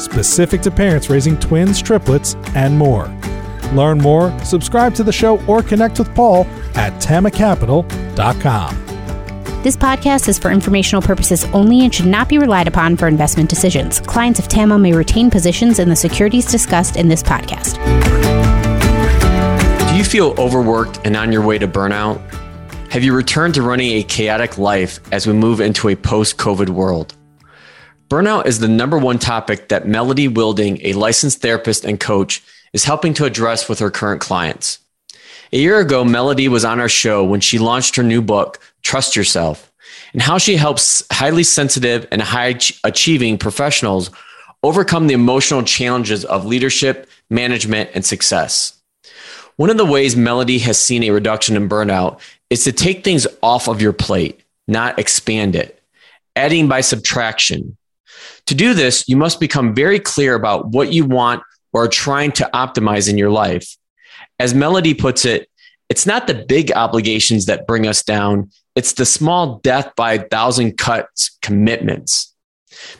specific to parents raising twins, triplets, and more. Learn more, subscribe to the show, or connect with Paul at tamacapital.com. This podcast is for informational purposes only and should not be relied upon for investment decisions. Clients of TAMA may retain positions in the securities discussed in this podcast. Do you feel overworked and on your way to burnout? Have you returned to running a chaotic life as we move into a post COVID world? Burnout is the number one topic that Melody Wilding, a licensed therapist and coach, is helping to address with her current clients. A year ago, Melody was on our show when she launched her new book, Trust Yourself, and how she helps highly sensitive and high achieving professionals overcome the emotional challenges of leadership, management, and success. One of the ways Melody has seen a reduction in burnout is to take things off of your plate, not expand it, adding by subtraction, to do this, you must become very clear about what you want or are trying to optimize in your life. As Melody puts it, it's not the big obligations that bring us down, it's the small death by a thousand cuts commitments.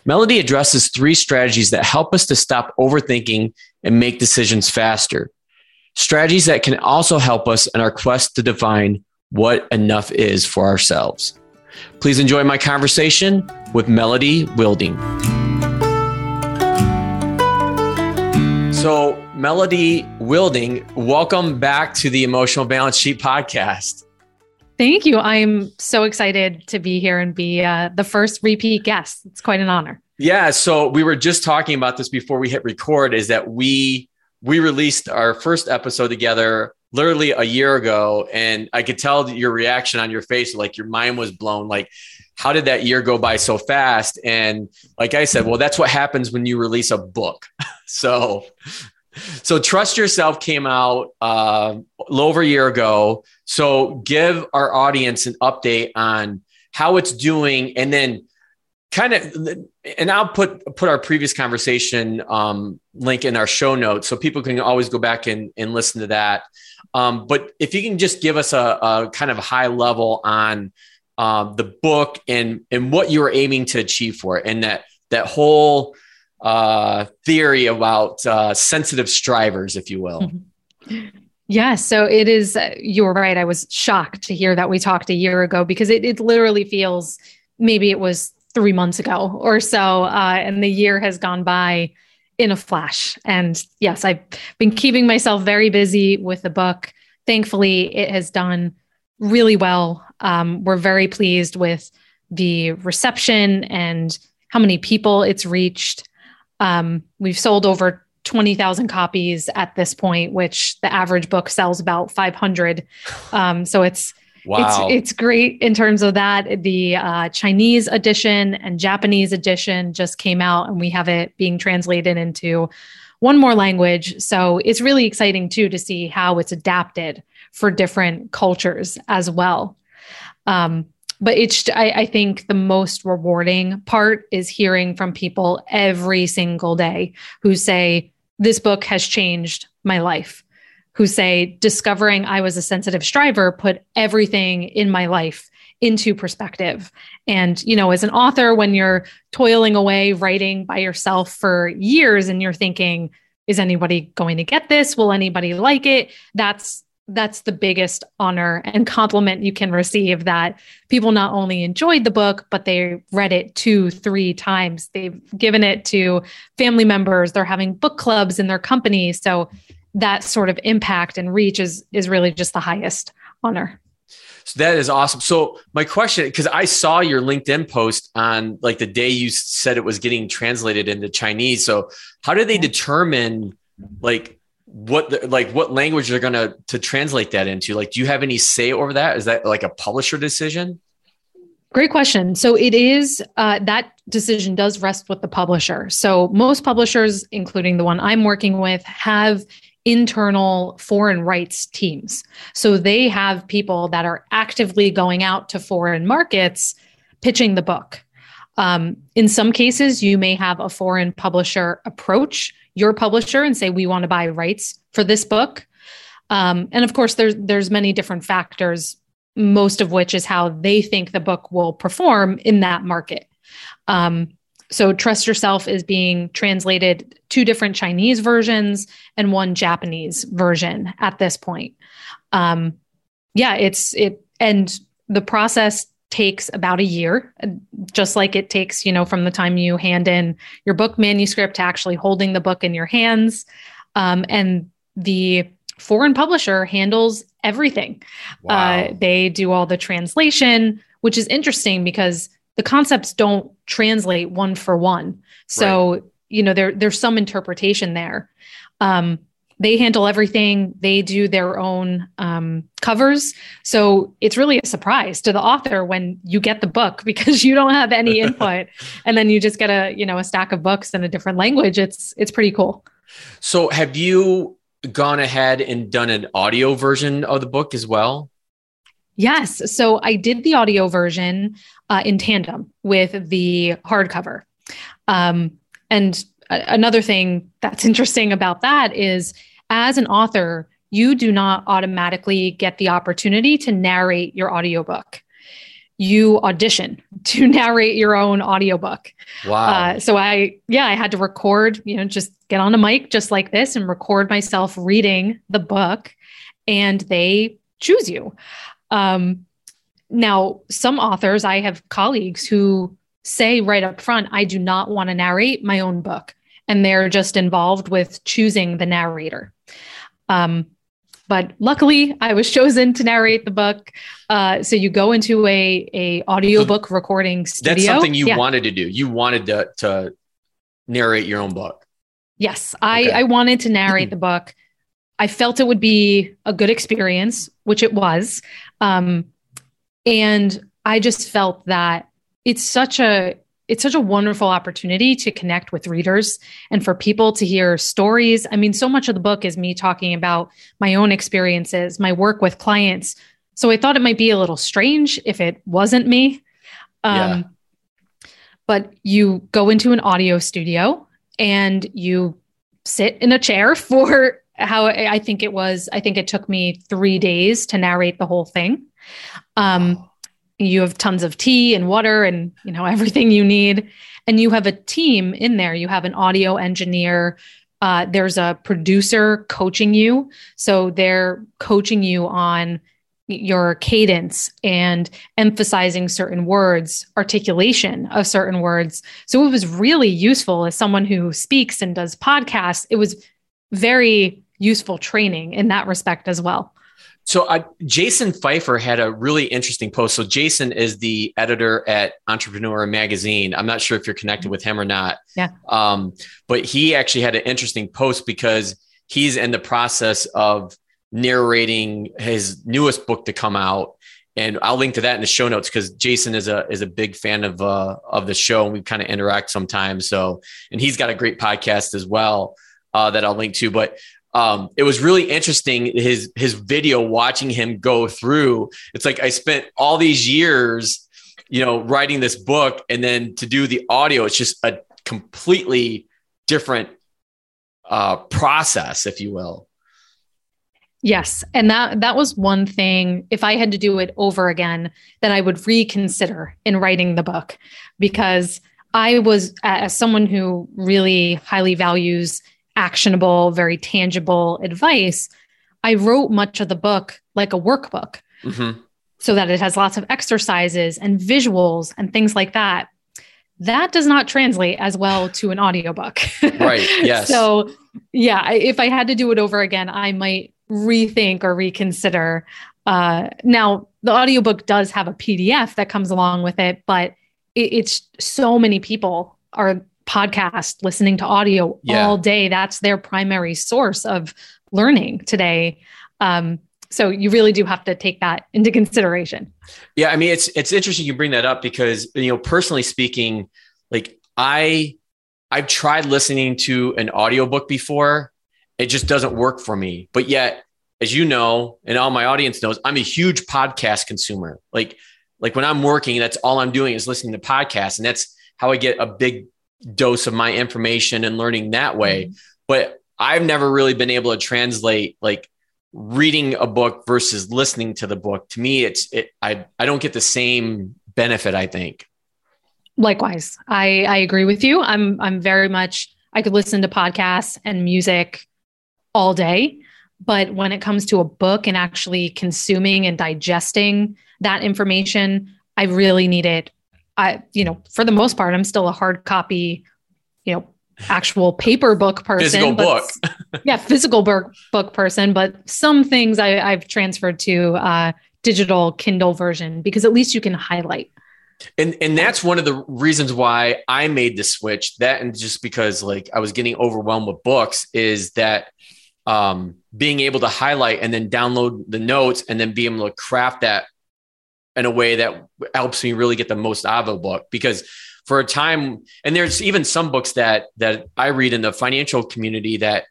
Melody addresses three strategies that help us to stop overthinking and make decisions faster. Strategies that can also help us in our quest to define what enough is for ourselves. Please enjoy my conversation with Melody Wilding. So, Melody Wilding, welcome back to the Emotional Balance Sheet podcast. Thank you. I'm so excited to be here and be uh, the first repeat guest. It's quite an honor. Yeah. So we were just talking about this before we hit record. Is that we we released our first episode together literally a year ago, and I could tell your reaction on your face, like your mind was blown. Like how did that year go by so fast? And like I said, well, that's what happens when you release a book. so, so Trust Yourself came out uh, a little over a year ago. So give our audience an update on how it's doing, and then kind of, and I'll put put our previous conversation um, link in our show notes so people can always go back and, and listen to that. Um, but if you can just give us a, a kind of high level on uh, the book and and what you were aiming to achieve for it, and that that whole uh, theory about uh, sensitive strivers, if you will. Yeah, so it is. Uh, you're right. I was shocked to hear that we talked a year ago because it, it literally feels maybe it was three months ago or so, uh, and the year has gone by in a flash. And yes, I've been keeping myself very busy with the book. Thankfully, it has done really well. Um, we're very pleased with the reception and how many people it's reached. Um, we've sold over 20,000 copies at this point, which the average book sells about 500. Um, so it's, wow. it's, it's great in terms of that. The uh, Chinese edition and Japanese edition just came out and we have it being translated into one more language. So it's really exciting too to see how it's adapted for different cultures as well. Um, but it's I, I, think the most rewarding part is hearing from people every single day who say this book has changed my life who say discovering i was a sensitive striver put everything in my life into perspective. And you know as an author when you're toiling away writing by yourself for years and you're thinking is anybody going to get this? Will anybody like it? That's that's the biggest honor and compliment you can receive that people not only enjoyed the book but they read it two three times. They've given it to family members. They're having book clubs in their company. So that sort of impact and reach is is really just the highest honor. So that is awesome. So my question because i saw your linkedin post on like the day you said it was getting translated into chinese. So how do they determine like what the, like what language they're gonna to translate that into? Like do you have any say over that? Is that like a publisher decision? Great question. So it is uh, that decision does rest with the publisher. So most publishers, including the one I'm working with, have internal foreign rights teams. So they have people that are actively going out to foreign markets pitching the book. Um, in some cases, you may have a foreign publisher approach your publisher and say, "We want to buy rights for this book." Um, and of course, there's there's many different factors most of which is how they think the book will perform in that market. Um, so, Trust Yourself is being translated two different Chinese versions and one Japanese version at this point. Um, yeah, it's it, and the process takes about a year, just like it takes, you know, from the time you hand in your book manuscript to actually holding the book in your hands. Um, and the foreign publisher handles everything. Uh, wow. Uh, they do all the translation, which is interesting because the concepts don't translate one for one. So, right. you know, there there's some interpretation there. Um, they handle everything. They do their own um, covers. So it's really a surprise to the author when you get the book because you don't have any input, and then you just get a you know a stack of books in a different language. It's it's pretty cool. So have you gone ahead and done an audio version of the book as well? Yes. So I did the audio version uh, in tandem with the hardcover. Um, and a- another thing that's interesting about that is as an author, you do not automatically get the opportunity to narrate your audiobook you audition to narrate your own audiobook. Wow. Uh, so I, yeah, I had to record, you know, just get on a mic just like this and record myself reading the book and they choose you. Um, now, some authors, I have colleagues who say right up front, I do not want to narrate my own book. And they're just involved with choosing the narrator. Um, but luckily, I was chosen to narrate the book. Uh, so you go into a a audiobook so recording studio. That's something you yeah. wanted to do. You wanted to to narrate your own book. Yes, I okay. I wanted to narrate the book. I felt it would be a good experience, which it was. Um, and I just felt that it's such a it's such a wonderful opportunity to connect with readers and for people to hear stories. I mean, so much of the book is me talking about my own experiences, my work with clients. So I thought it might be a little strange if it wasn't me. Um, yeah. But you go into an audio studio and you sit in a chair for how I think it was. I think it took me three days to narrate the whole thing. Um, you have tons of tea and water and you know everything you need. And you have a team in there. You have an audio engineer. Uh, there's a producer coaching you. So they're coaching you on your cadence and emphasizing certain words articulation of certain words. So it was really useful as someone who speaks and does podcasts. It was very useful training in that respect as well so Jason Feifer had a really interesting post. So Jason is the editor at Entrepreneur Magazine. I'm not sure if you're connected with him or not. Yeah. Um, but he actually had an interesting post because he's in the process of narrating his newest book to come out. And I'll link to that in the show notes because Jason is a is a big fan of uh, of the show and we kind of interact sometimes. So and he's got a great podcast as well uh, that I'll link to. But um, it was really interesting his his video watching him go through. It's like I spent all these years, you know, writing this book, and then to do the audio, it's just a completely different uh, process, if you will. Yes, and that that was one thing. If I had to do it over again, that I would reconsider in writing the book, because I was as someone who really highly values actionable, very tangible advice, I wrote much of the book like a workbook mm-hmm. so that it has lots of exercises and visuals and things like that. That does not translate as well to an audiobook. right. Yes. so, yeah, if I had to do it over again, I might rethink or reconsider. Uh, now, the audiobook does have a PDF that comes along with it, but it, it's so many people are podcast, listening to audio yeah. all day. That's their primary source of learning today. Um, So you really do have to take that into consideration. Yeah, I mean it's it's interesting you bring that up because you know personally speaking, like I I've tried listening to an audiobook before. It just doesn't work for me. But yet, as you know, and all my audience knows, I'm a huge podcast consumer. Like like when I'm working, that's all I'm doing is listening to podcasts and that's how I get a big dose of my information and learning that way. Mm-hmm. But I've never really been able to translate like reading a book versus listening to the book. To me, it's it, I I don't get the same benefit. I think. Likewise, I I agree with you. I'm I'm very much I could listen to podcasts and music all day, but when it comes to a book and actually consuming and digesting that information, I really need it. I you know for the most part, I'm still a hard copy, you know, actual paper book person. Physical book. yeah, physical book, book person. But some things I, I've transferred to uh, digital Kindle version because at least you can highlight. And and that's one of the reasons why I made the switch. That and just because like I was getting overwhelmed with books is that um, being able to highlight and then download the notes and then be able to craft that in a way that helps me really get the most out of a book because for a time and there's even some books that that i read in the financial community that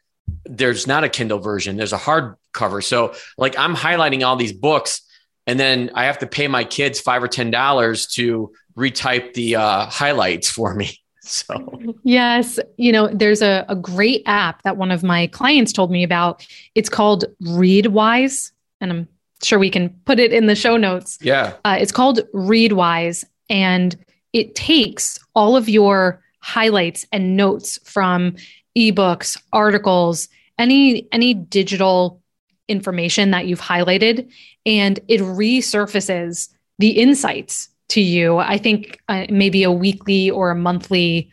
there's not a kindle version there's a hard cover so like i'm highlighting all these books and then i have to pay my kids five or ten dollars to retype the uh, highlights for me. So. Yes. You know there's a, a great app that one of my clients told me about. It's called readwise and i'm sure we can put it in the show notes yeah uh, it's called readwise and it takes all of your highlights and notes from ebooks, articles, any any digital information that you've highlighted and it resurfaces the insights to you. I think uh, maybe a weekly or a monthly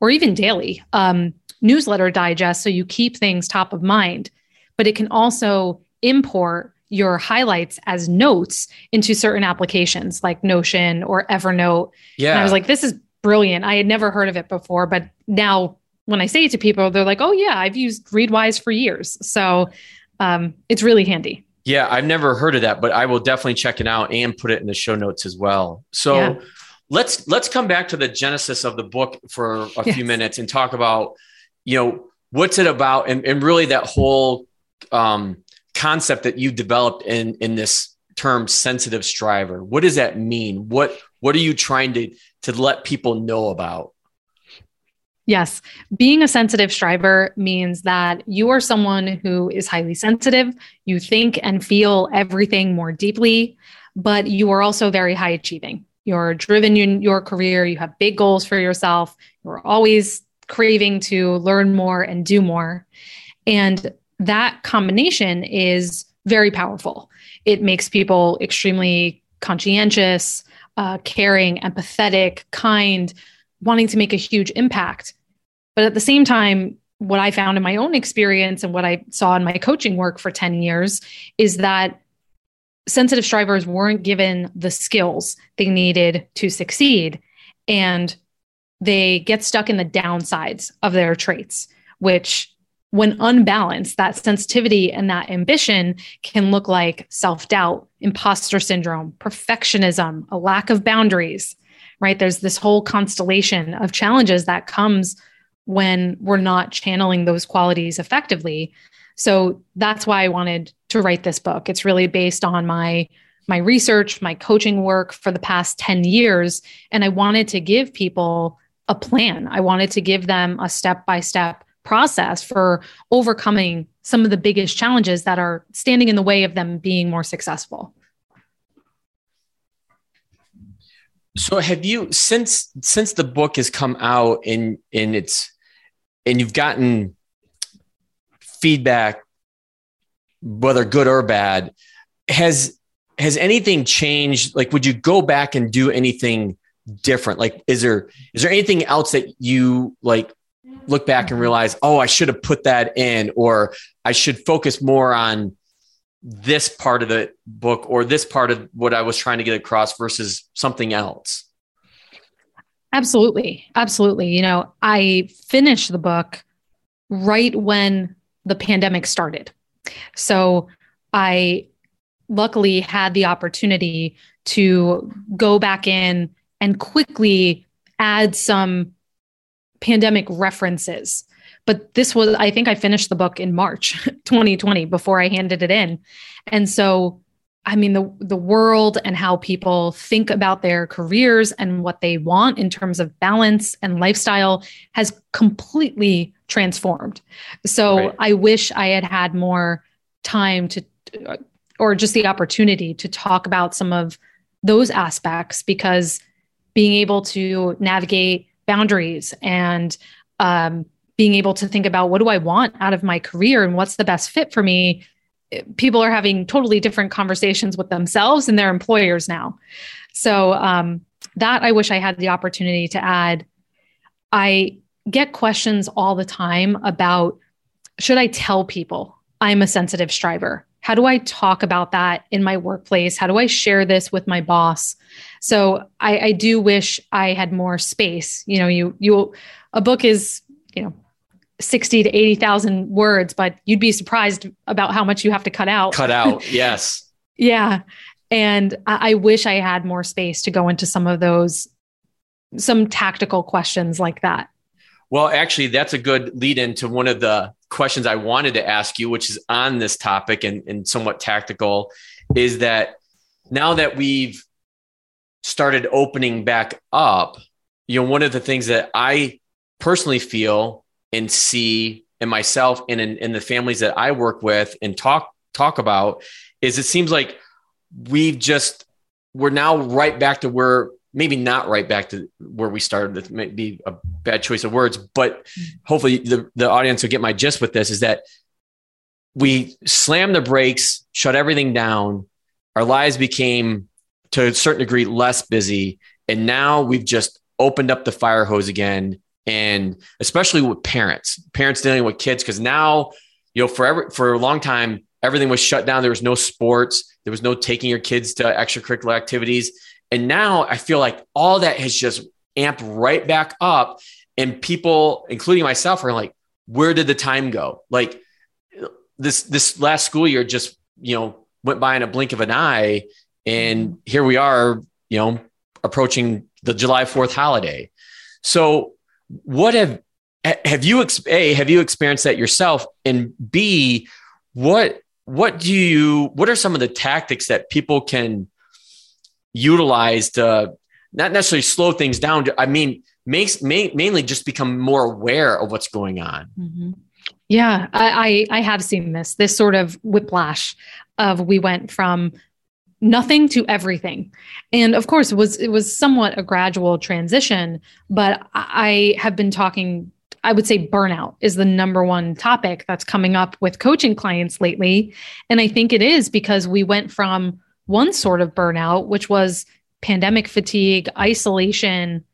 or even daily um, newsletter digest so you keep things top of mind. But it can also import your highlights as notes into certain applications like Notion or Evernote. Yeah. And I was like, this is brilliant. I had never heard of it before, but now when I say it to people, they're like, oh, yeah, I've used Readwise for years. So um, it's really handy. Yeah, I've never heard of that, but I will definitely check it out and put it in the show notes as well. So yeah. let's let's come back to the genesis of the book for a yes. few minutes and talk about, you know, what's it about and, and really that whole um, concept that you developed in in this term sensitive striver what does that mean what what are you trying to to let people know about Yes. Being a sensitive striver means that you are someone who is highly sensitive. You think and feel everything more deeply, but you are also very high achieving. You're driven in your career. You have big goals for yourself. You're always craving to learn more and do more. And that combination is very powerful. It makes people extremely conscientious, uh, caring, empathetic, kind, wanting to make a huge impact. But at the same time, what I found in my own experience and what I saw in my coaching work for 10 years is that sensitive strivers weren't given the skills they needed to succeed. And they get stuck in the downsides of their traits, which when unbalanced, that sensitivity and that ambition can look like self doubt, imposter syndrome, perfectionism, a lack of boundaries, right? There's this whole constellation of challenges that comes when we're not channeling those qualities effectively. So that's why I wanted to write this book. It's really based on my my research, my coaching work for the past 10 years and I wanted to give people a plan. I wanted to give them a step-by-step process for overcoming some of the biggest challenges that are standing in the way of them being more successful. So have you since since the book has come out and in its and you've gotten feedback whether good or bad has has anything changed like would you go back and do anything different like is there is there anything else that you like look back and mm-hmm. realize, oh, I should have put that in, or I should focus more on this part of the book or this part of what I was trying to get across versus something else? Absolutely. Absolutely. You know, I finished the book right when the pandemic started. So I luckily had the opportunity to go back in and quickly add some pandemic references. But this was, I think I finished the book in March 2020 before I handed it in. And so, I mean, the, the world and how people think about their careers and what they want in terms of balance and lifestyle has completely transformed. So right. I wish I had had more time to, or just the opportunity to talk about some of those aspects because being able to navigate boundaries and um, being able to think about what do I want out of my career and what's the best fit for me. People are having totally different conversations with themselves and their employers now. So um, that I wish I had the opportunity to add. I get questions all the time about should I tell people I'm a sensitive striver? How do I talk about that in my workplace? How do I share this with my boss? So I, I do wish I had more space. You know, you you a book is you know 60 to 80,000 words, but you'd be surprised about how much you have to cut out. Cut out, yes. yeah. And I, I, wish I had more space to go into some of those, some tactical questions like that. Well, actually, that's a good lead into one of the questions I wanted to ask you, which is on this topic and, and somewhat tactical, is that now that we've started opening back up, you know, one of the things that I personally feel and see in myself and in, in the families that I work with and talk talk about is it seems like we've just we're now right back to where maybe not right back to where we started. That may be a bad choice of words, but hopefully the, the audience will get my gist with this is that we slammed the brakes, shut everything down. Our lives became to a certain degree less busy. And now we've just opened up the fire hose again and especially with parents, parents dealing with kids, because now, you know, for for a long time, everything was shut down. There was no sports, there was no taking your kids to extracurricular activities, and now I feel like all that has just amped right back up, and people, including myself, are like, where did the time go? Like this this last school year just you know went by in a blink of an eye, and here we are, you know, approaching the July Fourth holiday. So what have have you a have you experienced that yourself and b what what do you what are some of the tactics that people can utilize to not necessarily slow things down i mean makes mainly just become more aware of what's going on mm-hmm. yeah I, I i have seen this this sort of whiplash of we went from nothing to everything. And of course, it was it was somewhat a gradual transition, but I have been talking I would say burnout is the number one topic that's coming up with coaching clients lately. And I think it is because we went from one sort of burnout, which was pandemic fatigue, isolation,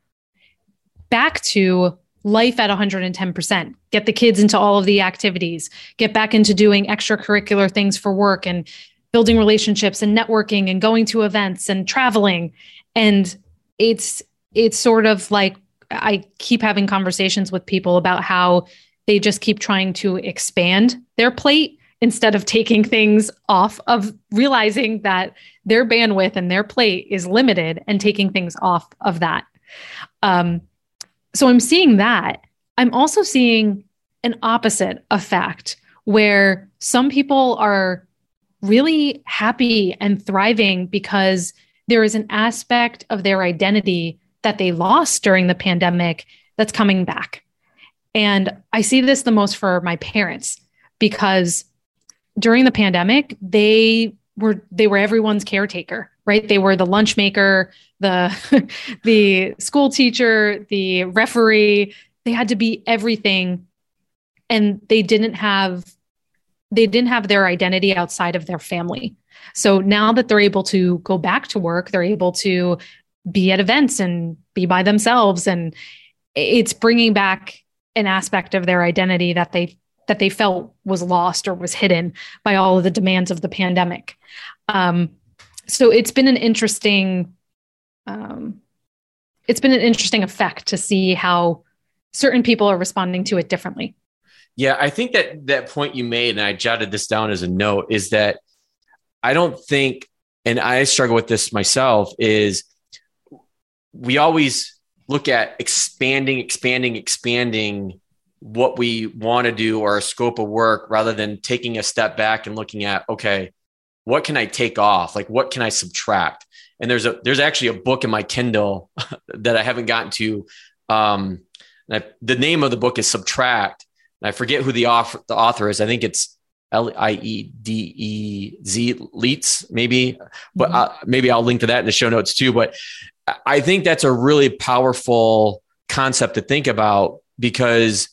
back to life at 110%. Get the kids into all of the activities, get back into doing extracurricular things for work and building relationships and networking and going to events and traveling. And it's it's sort of like i keep having conversations with people about how they just keep trying to expand their plate instead of taking things off of realizing that their bandwidth and their plate is limited and taking things off of that. Um, so i'm seeing that. I'm also seeing an opposite effect where some people are really happy and thriving because there is an aspect of their identity that they lost during the pandemic that's coming back. And I see this the most for my parents because during the pandemic, they were they were everyone's caretaker, right? They were the lunch maker, the the school teacher, the referee. They had to be everything and they didn't have they didn't have their identity outside of their family. So now that they're able to go back to work, they're able to be at events and be by themselves and it's bringing back an aspect of their identity that they that they felt was lost or was hidden by all of the demands of the pandemic. Um, so it's been an interesting um, it's been an interesting effect to see how certain people are responding to it differently. Yeah, I think that that point you made, and I jotted this down as a note, is that I don't think, and I struggle with this myself, is we always look at expanding, expanding, expanding what we want to do or our scope of work rather than taking a step back and looking at, okay, what can I take off? Like, what can I subtract? And there's a, there's actually a book in my Kindle that I haven't gotten to. Um, I, the name of the book is Subtract. And I forget who the author, the author is. I think it's L I E D E Z Leitz, maybe, but mm-hmm. uh, maybe I'll link to that in the show notes too. But I think that's a really powerful concept to think about because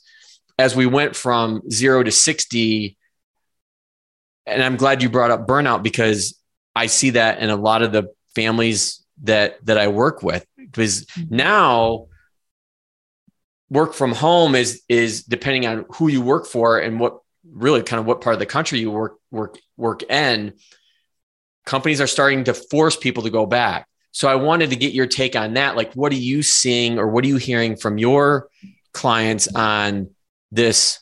as we went from zero to 60, and I'm glad you brought up burnout because I see that in a lot of the families that that I work with because mm-hmm. now work from home is is depending on who you work for and what really kind of what part of the country you work work work in companies are starting to force people to go back. So i wanted to get your take on that. Like what are you seeing or what are you hearing from your clients on this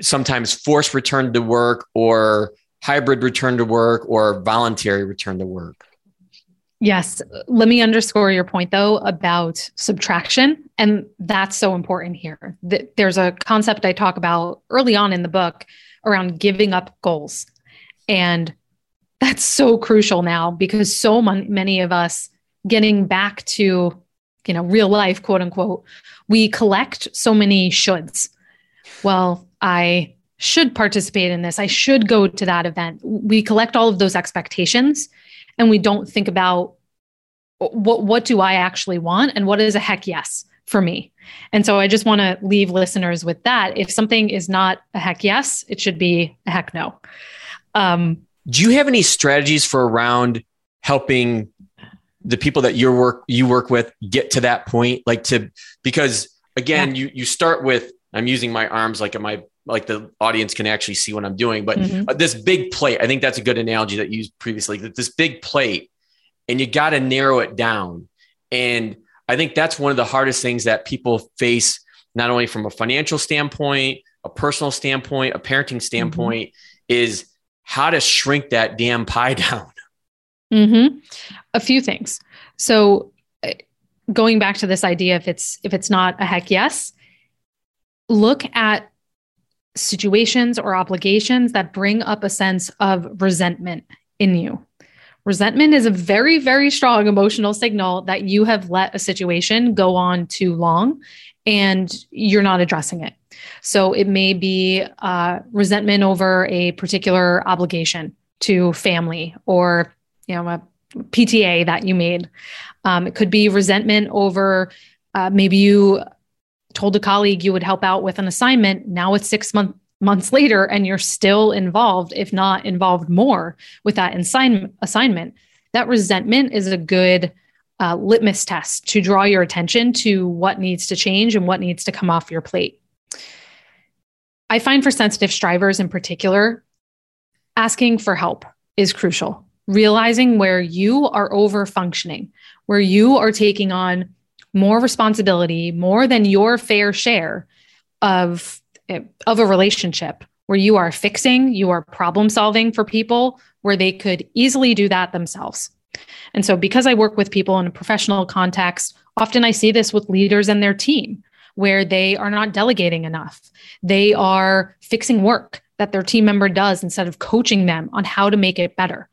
sometimes forced return to work or hybrid return to work or voluntary return to work Yes. Let me underscore your point though about subtraction. And that's so important here. There's a concept I talk about early on in the book around giving up goals. And that's so crucial now because so many of us getting back to, you know, real life, quote unquote, we collect so many shoulds. Well, I should participate in this. I should go to that event. We collect all of those expectations and we don't think about what what do I actually want and what is a heck yes for me. And so I just want to leave listeners with that. If something is not a heck yes, it should be a heck no. Um, do you have any strategies for around helping the people that you work you work with get to that point like to because again yeah. you you start with i'm using my arms like my like the audience can actually see what i'm doing but mm-hmm. uh, this big plate i think that's a good analogy that you used previously that this big plate and you got to narrow it down and i think that's one of the hardest things that people face not only from a financial standpoint a personal standpoint a parenting standpoint mm-hmm. is how to shrink that damn pie down mm-hmm. a few things so uh, going back to this idea if it's if it's not a heck yes look at situations or obligations that bring up a sense of resentment in you. Resentment is a very, very strong emotional signal that you have let a situation go on too long and you're not addressing it. So it may be uh, resentment over a particular obligation to family or you know a PTA that you made. Um, it could be resentment over uh, maybe you told a colleague you would help out with an assignment. Now it's six months months later and you're still involved, if not involved more with that assign- assignment. That resentment is a good uh, litmus test to draw your attention to what needs to change and what needs to come off your plate. I find for sensitive strivers in particular, asking for help is crucial. Realizing where you are over functioning, where you are taking on more responsibility, more than your fair share of, of a relationship where you are fixing, you are problem solving for people where they could easily do that themselves. And so, because I work with people in a professional context, often I see this with leaders and their team where they are not delegating enough. They are fixing work that their team member does instead of coaching them on how to make it better.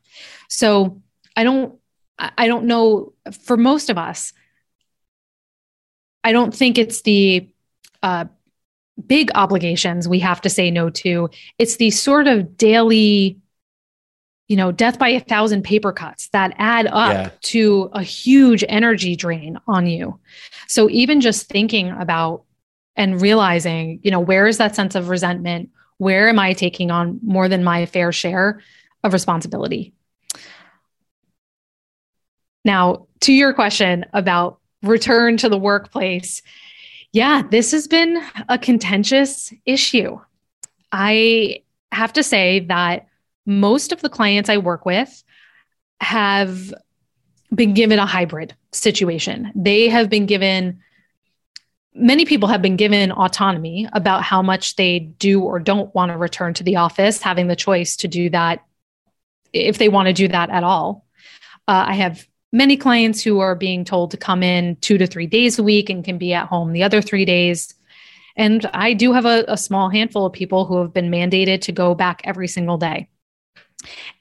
So, I don't I don't know for most of us I don't think it's the uh, big obligations we have to say no to. It's the sort of daily, you know, death by a thousand paper cuts that add up yeah. to a huge energy drain on you. So even just thinking about and realizing, you know, where is that sense of resentment? Where am I taking on more than my fair share of responsibility? Now, to your question about return to the workplace. Yeah, this has been a contentious issue. I have to say that most of the clients I work with have been given a hybrid situation. They have been given, many people have been given autonomy about how much they do or don't want to return to the office, having the choice to do that if they want to do that at all. Uh, I have many clients who are being told to come in two to three days a week and can be at home the other three days. And I do have a, a small handful of people who have been mandated to go back every single day.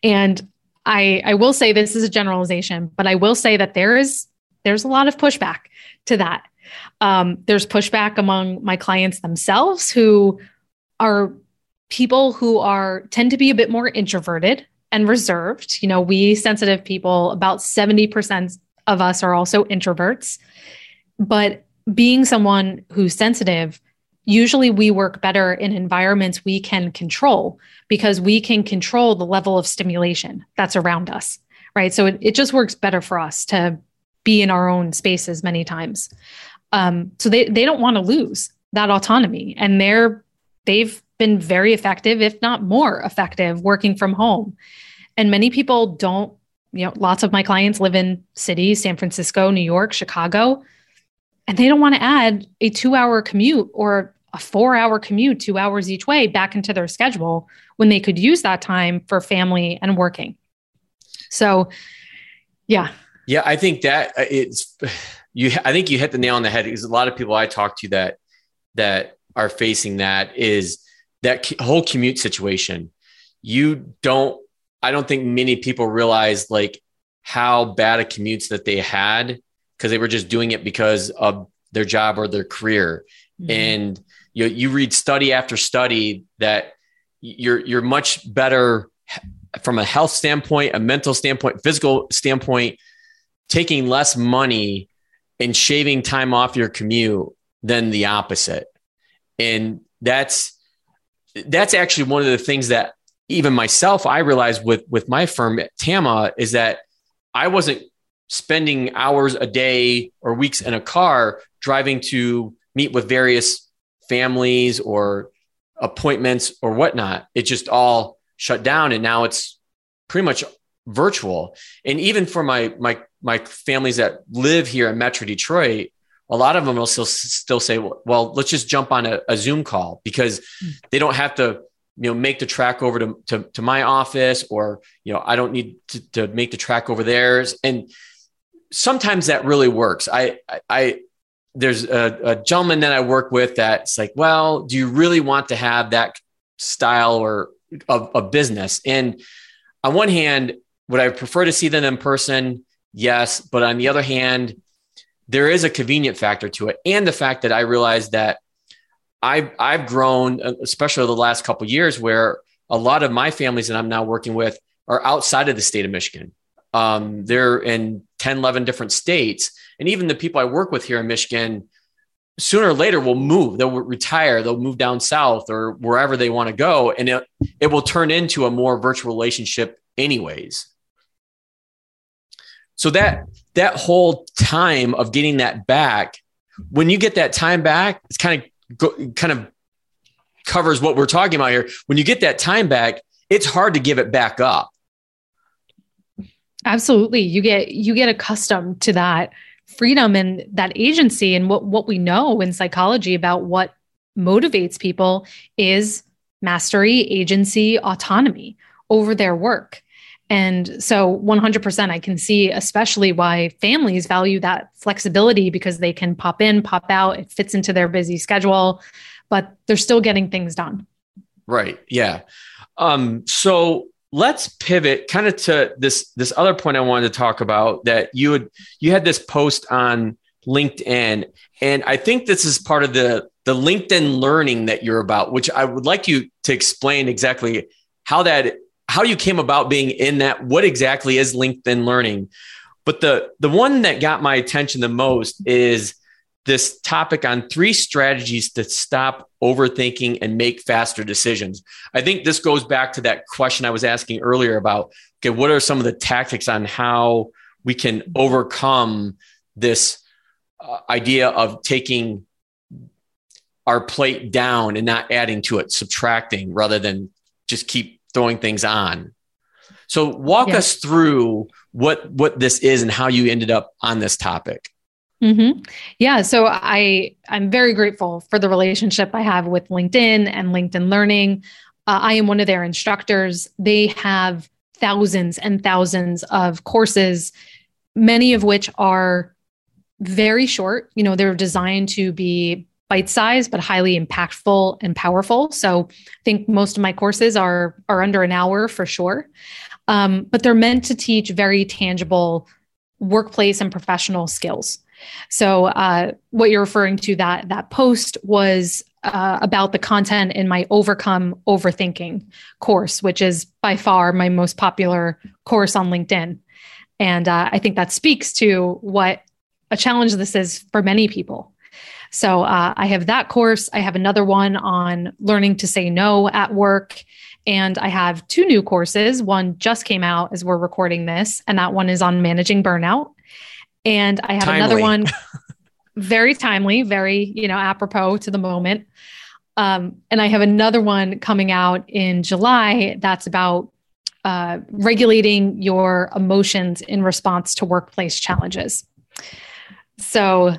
And I, I will say this is a generalization, but I will say that there is there's a lot of pushback to that. Um, there's pushback among my clients themselves who are people who are tend to be a bit more introverted and reserved. You know, we sensitive people, about 70% of us are also introverts. But being someone who's sensitive, usually we work better in environments we can control because we can control the level of stimulation that's around us. Right. So it, it just works better for us to be in our own spaces many times. Um, so they, they don't want to lose that autonomy and they're they've been very effective, if not more effective, working from home. And many people don't, you know, lots of my clients live in cities, San Francisco, New York, Chicago, and they don't want to add a two hour commute or a four hour commute, two hours each way back into their schedule when they could use that time for family and working. So, yeah. Yeah, I think that uh, it's you. I think you hit the nail on the head because a lot of people I talk to that that are facing that is that whole commute situation. You don't I don't think many people realize like how bad a commutes that they had because they were just doing it because of their job or their career. Mm-hmm. And you you read study after study that you're you're much better from a health standpoint, a mental standpoint, physical standpoint, taking less money and shaving time off your commute than the opposite. And that's that's actually one of the things that even myself, I realized with with my firm Tama is that I wasn't spending hours a day or weeks in a car driving to meet with various families or appointments or whatnot. It just all shut down, and now it's pretty much virtual. And even for my my my families that live here in Metro Detroit, a lot of them will still still say, "Well, let's just jump on a, a Zoom call," because hmm. they don't have to you know make the track over to, to, to my office or you know i don't need to, to make the track over theirs. And sometimes that really works. I i, I there's a, a, gentleman that i work with that's like well do you really want to have that style or of, of business? And on one hand would i prefer to see them in person? Yes. But on the other hand there is a convenient factor to it and the fact that i realized that I've I've grown, especially the last couple years, where a lot of my families that I'm now working with are outside of the state of Michigan. Um, they're in 10, 11 different states. And even the people I work with here in Michigan, sooner or later will move. They'll retire, they'll move down south or wherever they want to go. And it, it will turn into a more virtual relationship, anyways. So that that whole time of getting that back, when you get that time back, it's kind of kind of covers what we're talking about here. When you get that time back, it's hard to give it back up. Absolutely. You get you get accustomed to that freedom and that agency and what what we know in psychology about what motivates people is mastery, agency, autonomy over their work. And so 100% I can see especially why families value that flexibility because they can pop in, pop out, it fits into their busy schedule, but they're still getting things done. Right. Yeah. Um, so let's pivot kind of to this this other point I wanted to talk about that you had you had this post on LinkedIn and I think this is part of the the LinkedIn learning that you're about which I would like you to explain exactly how that how you came about being in that. What exactly is LinkedIn Learning? But the the one that got my attention the most is this topic on three strategies to stop overthinking and make faster decisions. I think this goes back to that question I was asking earlier about okay, what are some of the tactics on how we can overcome this uh, idea of taking our plate down and not adding to it, subtracting rather than just keep throwing things on. So walk yeah. us through what what this is and how you ended up on this topic. Mm-hmm. Yeah, so I I'm very grateful for the relationship I have with LinkedIn and LinkedIn Learning. Uh, I am one of their instructors. They have thousands and thousands of courses, many of which are very short. You know, they're designed to be bite sized but highly impactful and powerful. So I think most of my courses are are under an hour for sure. Um, but they're meant to teach very tangible workplace and professional skills. So uh, what you're referring to that that post was uh, about the content in my Overcome Overthinking course, which is by far my most popular course on LinkedIn. And uh, I think that speaks to what a challenge this is for many people. So uh, I have that course. I have another one on learning to say no at work. And I have two new courses. One just came out as we're recording this, and that one is on managing burnout. And I have timely. another one, very timely, very, you know, apropos to the moment. Um, and I have another one coming out in July that's about uh, regulating your emotions in response to workplace challenges. So,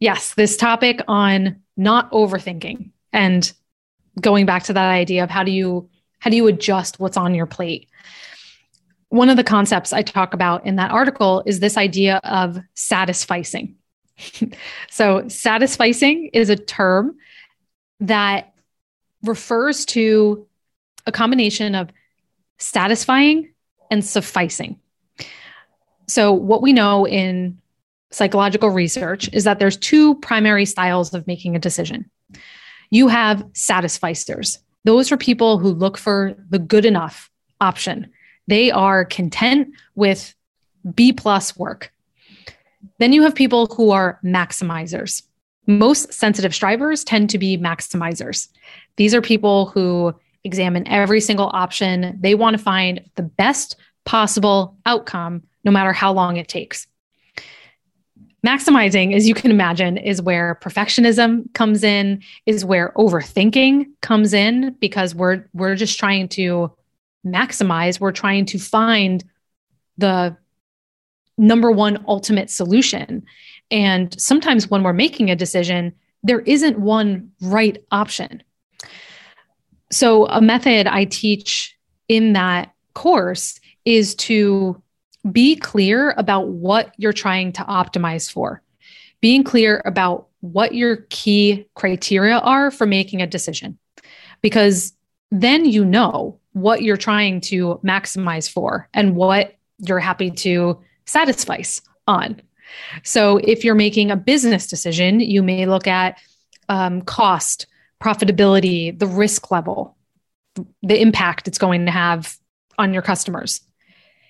yes, this topic on not overthinking and going back to that idea of how do you how do you adjust what's on your plate one of the concepts I talk about in that article is this idea of satisficing. so, satisficing is a term that refers to a combination of satisfying and sufficing. So, what we know in psychological research is that there's two primary styles of making a decision. You have satisficers. Those are people who look for the good enough option they are content with B plus work. Then you have people who are maximizers. Most sensitive strivers tend to be maximizers. These are people who examine every single option. They want to find the best possible outcome, no matter how long it takes. Maximizing, as you can imagine, is where perfectionism comes in, is where overthinking comes in, because we're we're just trying to maximize, we're trying to find the number one ultimate solution. And sometimes when we're making a decision, there isn't one right option. So, a method I teach in that course is to be clear about what you're trying to optimize for, being clear about what your key criteria are for making a decision. Because then you know what you're trying to maximize for and what you're happy to satisfy on. So, if you're making a business decision, you may look at um, cost, profitability, the risk level, the impact it's going to have on your customers.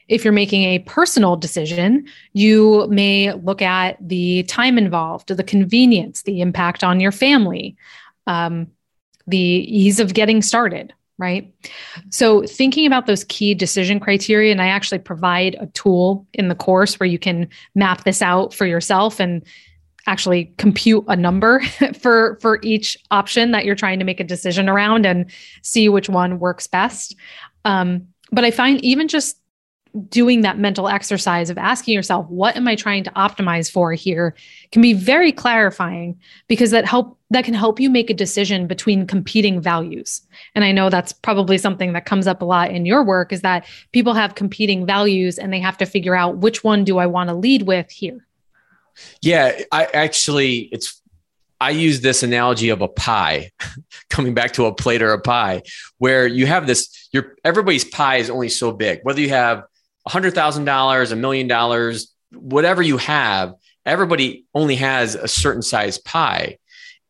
If you're making a personal decision, you may look at the time involved, the convenience, the impact on your family, um, the ease of getting started, right? So, thinking about those key decision criteria, and I actually provide a tool in the course where you can map this out for yourself and actually compute a number for for each option that you're trying to make a decision around and see which one works best. Um, but I find even just doing that mental exercise of asking yourself what am i trying to optimize for here can be very clarifying because that help that can help you make a decision between competing values and i know that's probably something that comes up a lot in your work is that people have competing values and they have to figure out which one do i want to lead with here yeah i actually it's I use this analogy of a pie, coming back to a plate or a pie, where you have this, your everybody's pie is only so big. Whether you have $100,000, a million dollars, whatever you have, everybody only has a certain size pie.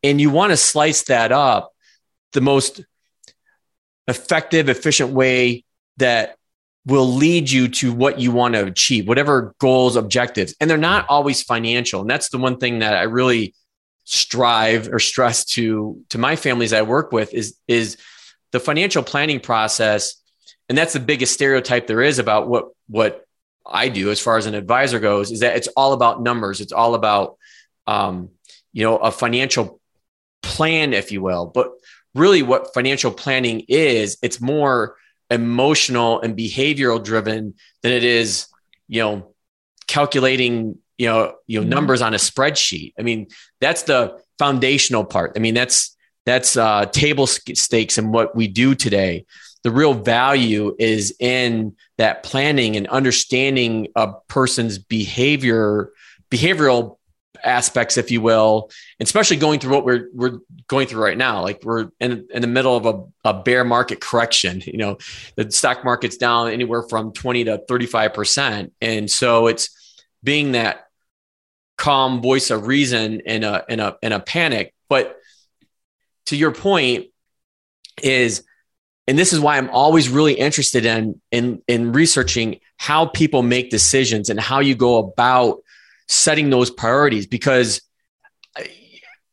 And you want to slice that up the most effective, efficient way that will lead you to what you want to achieve, whatever goals, objectives. And they're not always financial. And that's the one thing that I really strive or stress to to my families I work with is is the financial planning process and that's the biggest stereotype there is about what what I do as far as an advisor goes is that it's all about numbers. It's all about um, you know a financial plan, if you will. But really, what financial planning is, it's more emotional and behavioral driven than it is you know calculating you know you know mm-hmm. numbers on a spreadsheet. I mean that's the foundational part. I mean that's that's uh, table stakes and what we do today the real value is in that planning and understanding a person's behavior, behavioral aspects, if you will, especially going through what we're we're going through right now. Like we're in, in the middle of a, a bear market correction. You know, the stock market's down anywhere from 20 to 35%. And so it's being that calm voice of reason in a in a in a panic. But to your point, is and this is why I'm always really interested in in in researching how people make decisions and how you go about setting those priorities because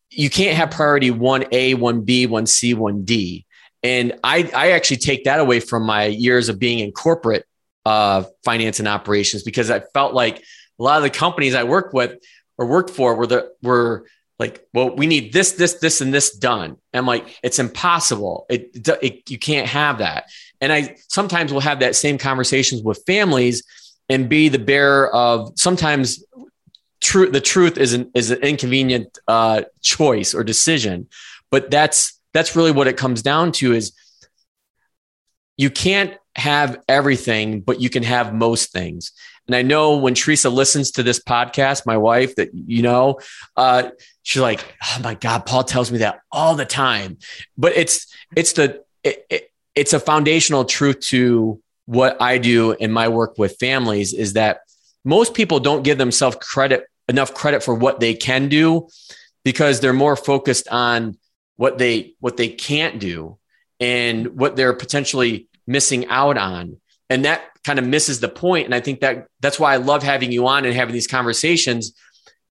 you can't have priority 1A, 1B, 1C, 1D. And I, I actually take that away from my years of being in corporate uh, finance and operations because I felt like a lot of the companies I worked with or worked for were the were like, well, we need this, this, this, and this done. And like, it's impossible. It, it you can't have that. And I sometimes will have that same conversations with families and be the bearer of sometimes true the truth is an is an inconvenient uh, choice or decision but that's that's really what it comes down to is you can't have everything but you can have most things and i know when teresa listens to this podcast my wife that you know uh, she's like oh my god paul tells me that all the time. But it's it's the it, it, it's a foundational truth to what i do in my work with families is that most people don't give themselves credit enough credit for what they can do because they're more focused on what they what they can't do and what they're potentially missing out on. And that kind of misses the point. And i think that that's why i love having you on and having these conversations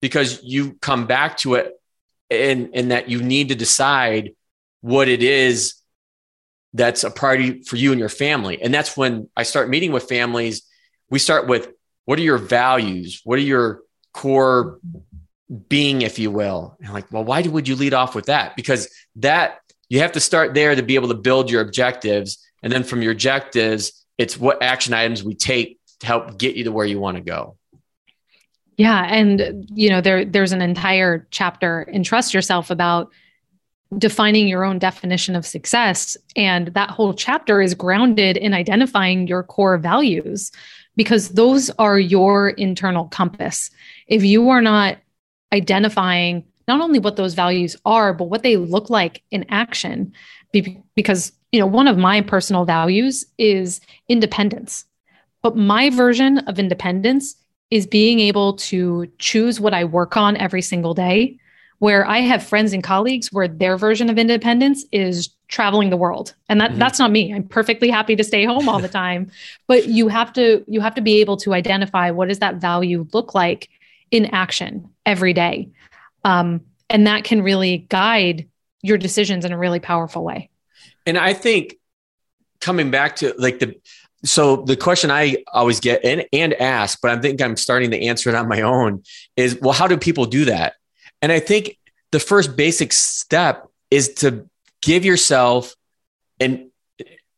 because you come back to it and and that you need to decide what it is that's a priority for you and your family and that's when i start meeting with families we start with what are your values what are your core being, if you will. And like, well, why would you lead off with that? Because that you have to start there to be able to build your objectives. And then from your objectives, it's what action items we take to help get you to where you want to go. Yeah. And you know, there there's an entire chapter in Trust Yourself about defining your own definition of success. And that whole chapter is grounded in identifying your core values because those are your internal compass. If you are not identifying not only what those values are, but what they look like in action, because you know one of my personal values is independence. But my version of independence is being able to choose what I work on every single day where I have friends and colleagues where their version of independence is traveling the world. And that mm-hmm. that's not me. I'm perfectly happy to stay home all the time. but you have to you have to be able to identify what does that value look like in action every day. Um, and that can really guide your decisions in a really powerful way. And I think coming back to like the so the question I always get and, and ask, but I think I'm starting to answer it on my own is, well, how do people do that? And I think the first basic step is to give yourself, and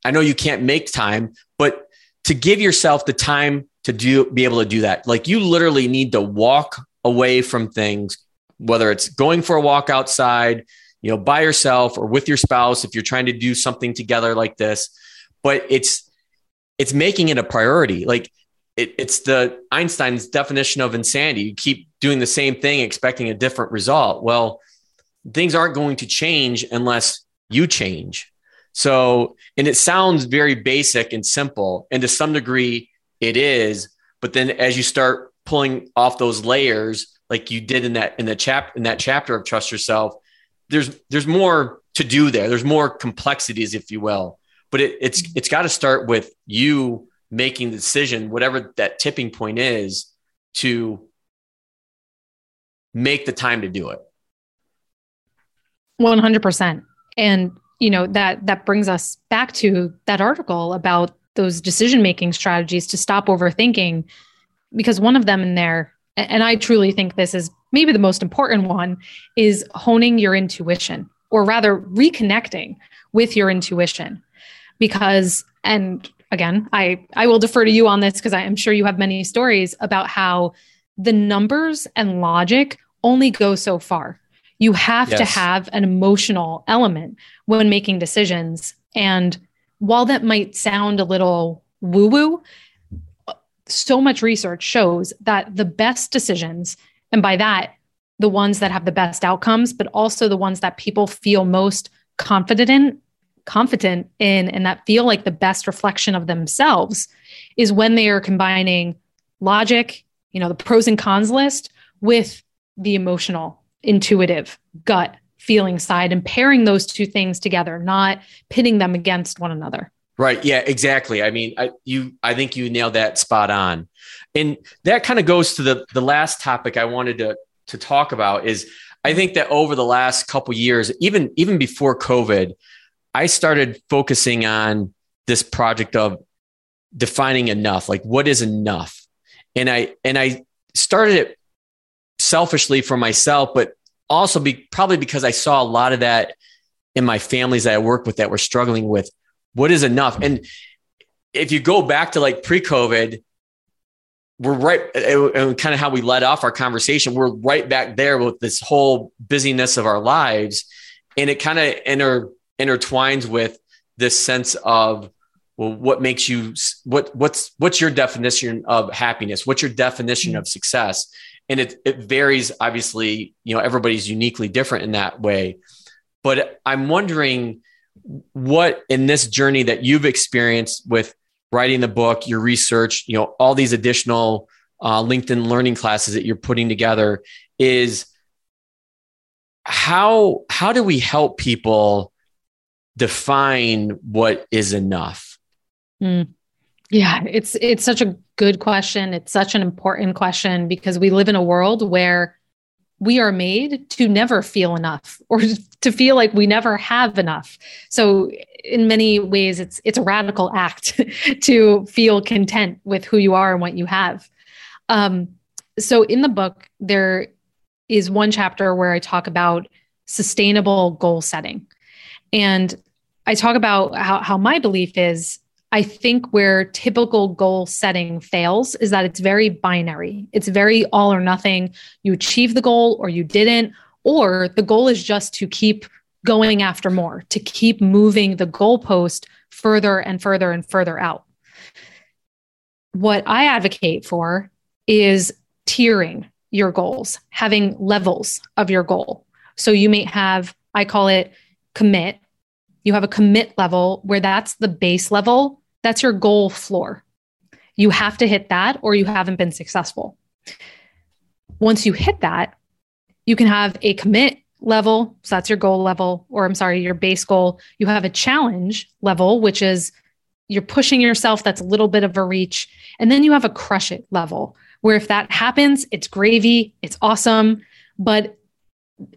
I know you can't make time, but to give yourself the time to do be able to do that. Like you literally need to walk away from things, whether it's going for a walk outside, you know, by yourself or with your spouse if you're trying to do something together like this. But it's it's making it a priority. Like it, it's the Einstein's definition of insanity. You keep doing the same thing, expecting a different result. Well, things aren't going to change unless you change. So, and it sounds very basic and simple, and to some degree it is. But then as you start pulling off those layers, like you did in that in the chap in that chapter of trust yourself, there's there's more to do there. There's more complexities, if you will. But it, it's it's got to start with you making the decision, whatever that tipping point is, to make the time to do it. 100%. And you know that that brings us back to that article about those decision making strategies to stop overthinking because one of them in there and I truly think this is maybe the most important one is honing your intuition or rather reconnecting with your intuition because and again, I I will defer to you on this because I am sure you have many stories about how the numbers and logic only go so far. You have yes. to have an emotional element when making decisions and while that might sound a little woo woo, so much research shows that the best decisions, and by that, the ones that have the best outcomes, but also the ones that people feel most confident in, confident in, and that feel like the best reflection of themselves is when they are combining logic, you know, the pros and cons list with the emotional, intuitive, gut feeling side and pairing those two things together, not pitting them against one another. Right. Yeah, exactly. I mean, I, you, I think you nailed that spot on. And that kind of goes to the, the last topic I wanted to, to talk about is I think that over the last couple years, even, even before COVID, I started focusing on this project of defining enough, like what is enough? And I, and I started it selfishly for myself, but also be probably because I saw a lot of that in my families that I work with that were struggling with what is enough? And if you go back to like pre-COVID, we're right and kind of how we led off our conversation. We're right back there with this whole busyness of our lives. And it kind of inter, intertwines with this sense of well, what makes you what what's what's your definition of happiness? What's your definition mm-hmm. of success? And it it varies, obviously, you know, everybody's uniquely different in that way. But I'm wondering what in this journey that you've experienced with writing the book, your research, you know, all these additional uh, LinkedIn learning classes that you're putting together is how how do we help people define what is enough? Mm. Yeah, it's it's such a good question. It's such an important question because we live in a world where we are made to never feel enough or to feel like we never have enough. So in many ways it's it's a radical act to feel content with who you are and what you have. Um, so in the book there is one chapter where I talk about sustainable goal setting. And I talk about how, how my belief is I think where typical goal setting fails is that it's very binary. It's very all or nothing. You achieve the goal or you didn't, or the goal is just to keep going after more, to keep moving the goalpost further and further and further out. What I advocate for is tiering your goals, having levels of your goal. So you may have, I call it commit. You have a commit level where that's the base level that's your goal floor. You have to hit that or you haven't been successful. Once you hit that, you can have a commit level. So that's your goal level, or I'm sorry, your base goal. You have a challenge level, which is you're pushing yourself. That's a little bit of a reach. And then you have a crush it level, where if that happens, it's gravy, it's awesome, but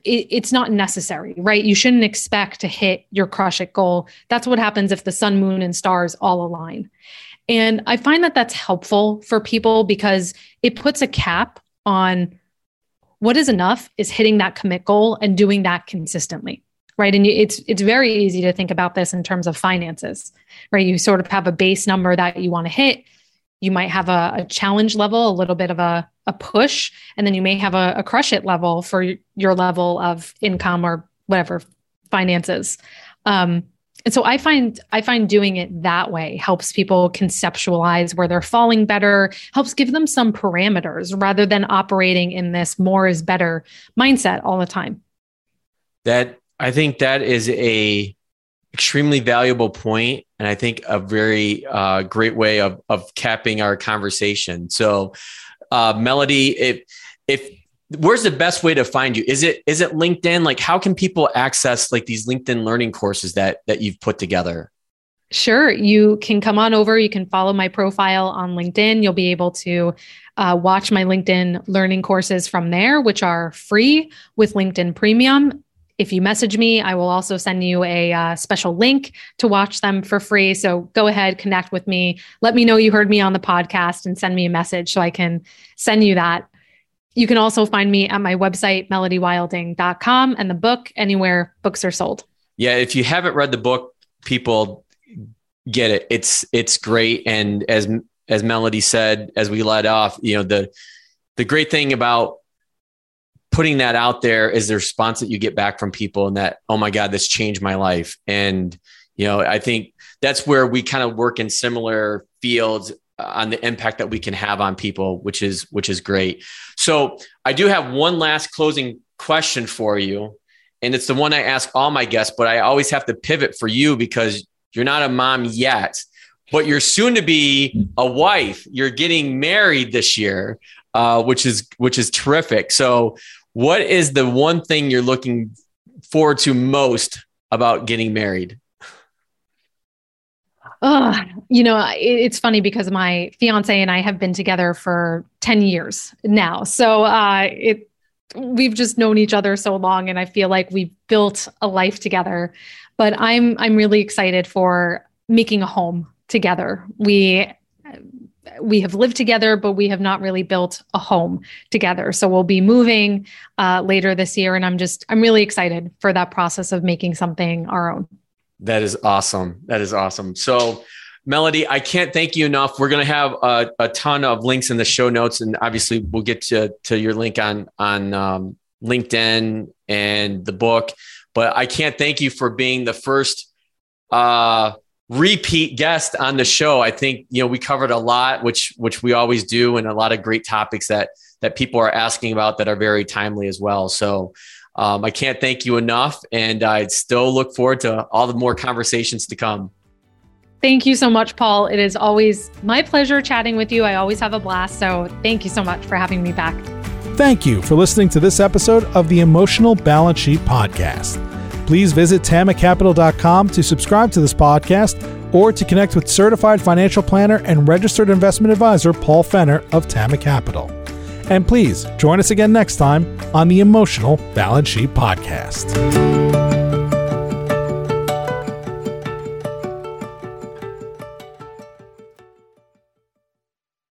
it, it's not necessary, right? You shouldn't expect to hit your crush it goal. That's what happens if the sun, moon, and stars all align. And I find that that's helpful for people because it puts a cap on what is enough is hitting that commit goal and doing that consistently right and it's it's very easy to think about this in terms of finances right you sort of have a base number that you want to hit you might have a, a, challenge level, a little bit of a, a push, and then you may have a, a crush it level for your level of income or whatever finances. Um, and so I find I find doing it that way helps people conceptualize where they're falling better, helps give them some parameters rather than operating in this more is better mindset all the time. That I think that is a extremely valuable point and I think a very uh, great way of of capping our conversation. So, uh, Melody, if if where's the best way to find you? Is it is it LinkedIn? Like, how can people access like these LinkedIn learning courses that that you've put together? Sure. You can come on over. You can follow my profile on LinkedIn. You'll be able to uh, watch my LinkedIn learning courses from there, which are free with LinkedIn Premium. If you message me, I will also send you a uh, special link to watch them for free. So go ahead, connect with me. Let me know you heard me on the podcast and send me a message so I can send you that. You can also find me at my website, melodywilding.com, and the book anywhere books are sold. Yeah, if you haven't read the book, people get it. It's it's great. And as as Melody said, as we led off, you know, the the great thing about putting that out there is the response that you get back from people and that, oh my God, this changed my life. And, you know, I think that's where we kind of work in similar fields on the impact that we can have on people, which is which is great. So I do have one last closing question for you, and it's the one I ask all my guests, but I always have to pivot for you because you're not a mom yet, but you're soon to be a wife. You're getting married this year, uh, which is which is terrific. So, what is the one thing you're looking forward to most about getting married? Uh, you know, it, it's funny because my fiance and I have been together for 10 years now. So uh, it we've just known each other so long and I feel like we've built a life together. But I'm I'm really excited for making a home together. We we have lived together, but we have not really built a home together. So we'll be moving uh, later this year, and I'm just I'm really excited for that process of making something our own. That is awesome. That is awesome. So, Melody, I can't thank you enough. We're going to have a, a, ton of links in the show notes, and obviously, we'll get to, to your link on on um, LinkedIn and the book. But I can't thank you for being the first uh, repeat guest on the show. I think you know we covered a lot, which which we always do, and a lot of great topics that that people are asking about that are very timely as well. So um, I can't thank you enough. And I still look forward to all the more conversations to come. Thank you so much, Paul. It is always my pleasure chatting with you. I always have a blast. So thank you so much for having me back. Thank you for listening to this episode of the Emotional Balance Sheet Podcast. Please visit tamacapital.com to subscribe to this podcast or to connect with certified financial planner and registered investment advisor Paul Fenner of Tama Capital. And please join us again next time on the Emotional Balance Sheet Podcast.